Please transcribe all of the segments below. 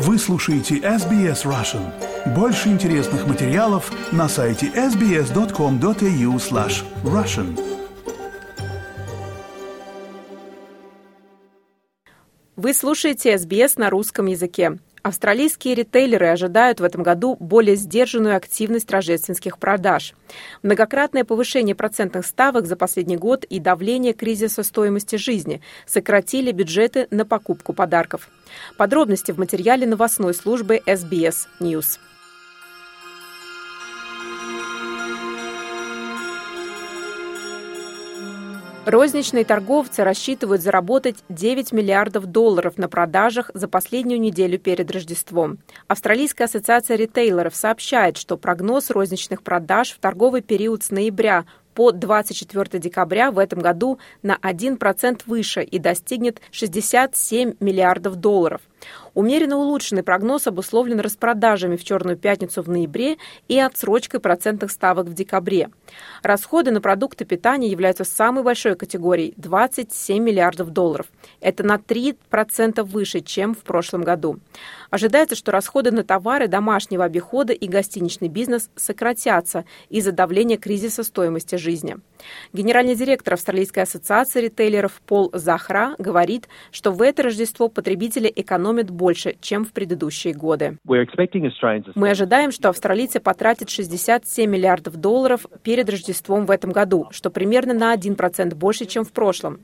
Вы слушаете SBS Russian. Больше интересных материалов на сайте sbs.com.au slash russian. Вы слушаете SBS на русском языке. Австралийские ритейлеры ожидают в этом году более сдержанную активность рождественских продаж. Многократное повышение процентных ставок за последний год и давление кризиса стоимости жизни сократили бюджеты на покупку подарков. Подробности в материале новостной службы SBS News. Розничные торговцы рассчитывают заработать 9 миллиардов долларов на продажах за последнюю неделю перед Рождеством. Австралийская ассоциация ритейлеров сообщает, что прогноз розничных продаж в торговый период с ноября по 24 декабря в этом году на 1% выше и достигнет 67 миллиардов долларов. Умеренно улучшенный прогноз обусловлен распродажами в Черную пятницу в ноябре и отсрочкой процентных ставок в декабре. Расходы на продукты питания являются самой большой категорией – 27 миллиардов долларов. Это на 3% выше, чем в прошлом году. Ожидается, что расходы на товары домашнего обихода и гостиничный бизнес сократятся из-за давления кризиса стоимости жизни. Генеральный директор Австралийской ассоциации ритейлеров Пол Захра говорит, что в это Рождество потребители экономят больше, чем в предыдущие годы. Мы ожидаем, что австралийцы потратят 67 миллиардов долларов перед Рождеством в этом году, что примерно на 1% больше, чем в прошлом.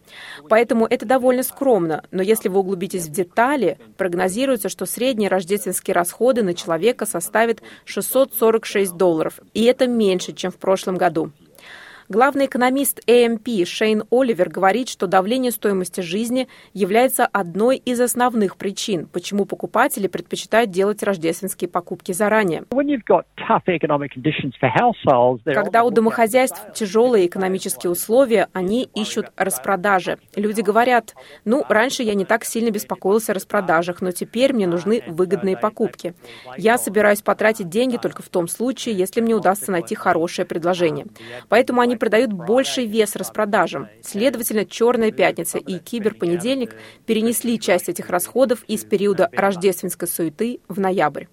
Поэтому это довольно скромно, но если вы углубитесь в детали, прогнозируется, что средние рождественские расходы на человека составят 646 долларов, и это меньше, чем в прошлом году. Главный экономист AMP Шейн Оливер говорит, что давление стоимости жизни является одной из основных причин, почему покупатели предпочитают делать рождественские покупки заранее. Когда у домохозяйств тяжелые экономические условия, они ищут распродажи. Люди говорят, ну, раньше я не так сильно беспокоился о распродажах, но теперь мне нужны выгодные покупки. Я собираюсь потратить деньги только в том случае, если мне удастся найти хорошее предложение. Поэтому они придают больший вес распродажам. Следовательно, «Черная пятница» и «Киберпонедельник» перенесли часть этих расходов из периода рождественской суеты в ноябрь.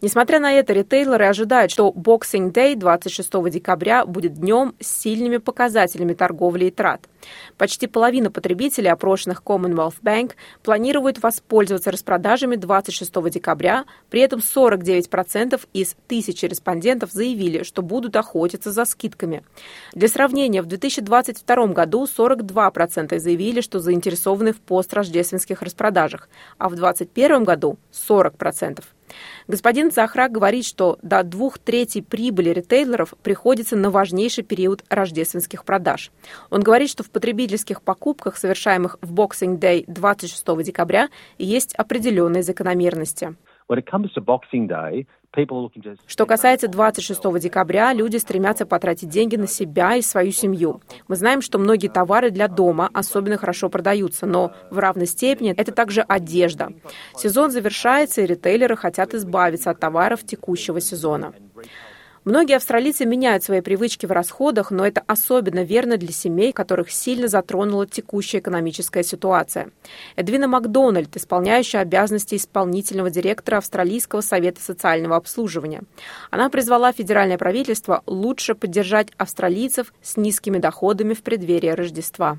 Несмотря на это, ритейлеры ожидают, что Boxing Day 26 декабря будет днем с сильными показателями торговли и трат. Почти половина потребителей, опрошенных Commonwealth Bank, планируют воспользоваться распродажами 26 декабря, при этом 49% из тысячи респондентов заявили, что будут охотиться за скидками. Для сравнения, в 2022 году 42% заявили, что заинтересованы в построждественских распродажах, а в 2021 году 40%. Господин Захра говорит, что до двух третей прибыли ритейлеров приходится на важнейший период рождественских продаж. Он говорит, что в потребительских покупках, совершаемых в Boxing Day 26 декабря, есть определенные закономерности. Что касается 26 декабря, люди стремятся потратить деньги на себя и свою семью. Мы знаем, что многие товары для дома особенно хорошо продаются, но в равной степени это также одежда. Сезон завершается, и ритейлеры хотят избавиться от товаров текущего сезона. Многие австралийцы меняют свои привычки в расходах, но это особенно верно для семей, которых сильно затронула текущая экономическая ситуация. Эдвина Макдональд, исполняющая обязанности исполнительного директора Австралийского совета социального обслуживания. Она призвала федеральное правительство лучше поддержать австралийцев с низкими доходами в преддверии Рождества.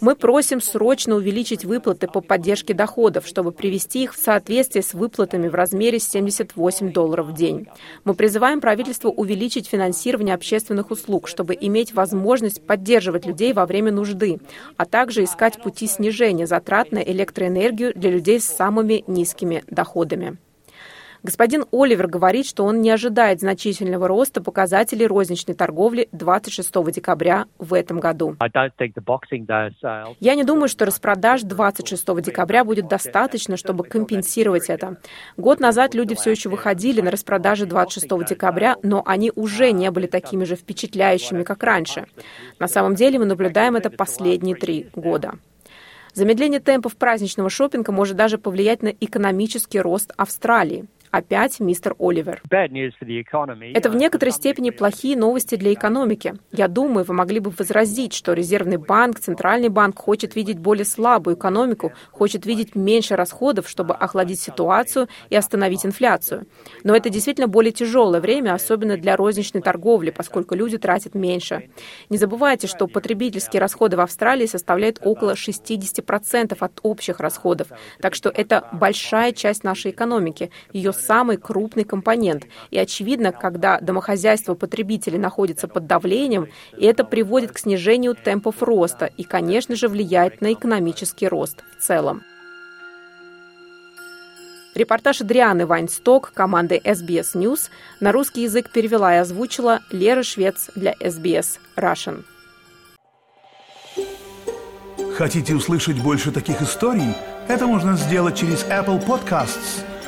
Мы просим срочно увеличить выплаты по поддержке доходов, чтобы привести их в соответствие с выплатами в размере 78 долларов в день Мы призываем правительство увеличить финансирование общественных услуг, чтобы иметь возможность поддерживать людей во время нужды, а также искать пути снижения затрат на электроэнергию для людей с самыми низкими доходами. Господин Оливер говорит, что он не ожидает значительного роста показателей розничной торговли 26 декабря в этом году. Я не думаю, что распродаж 26 декабря будет достаточно, чтобы компенсировать это. Год назад люди все еще выходили на распродажи 26 декабря, но они уже не были такими же впечатляющими, как раньше. На самом деле мы наблюдаем это последние три года. Замедление темпов праздничного шопинга может даже повлиять на экономический рост Австралии. Опять мистер Оливер. Это в некоторой степени плохие новости для экономики. Я думаю, вы могли бы возразить, что Резервный банк, Центральный банк хочет видеть более слабую экономику, хочет видеть меньше расходов, чтобы охладить ситуацию и остановить инфляцию. Но это действительно более тяжелое время, особенно для розничной торговли, поскольку люди тратят меньше. Не забывайте, что потребительские расходы в Австралии составляют около 60% от общих расходов. Так что это большая часть нашей экономики, ее самый крупный компонент. И очевидно, когда домохозяйство потребителей находится под давлением, это приводит к снижению темпов роста и, конечно же, влияет на экономический рост в целом. Репортаж Адрианы Вайнсток команды SBS News на русский язык перевела и озвучила Лера Швец для SBS Russian. Хотите услышать больше таких историй? Это можно сделать через Apple Podcasts,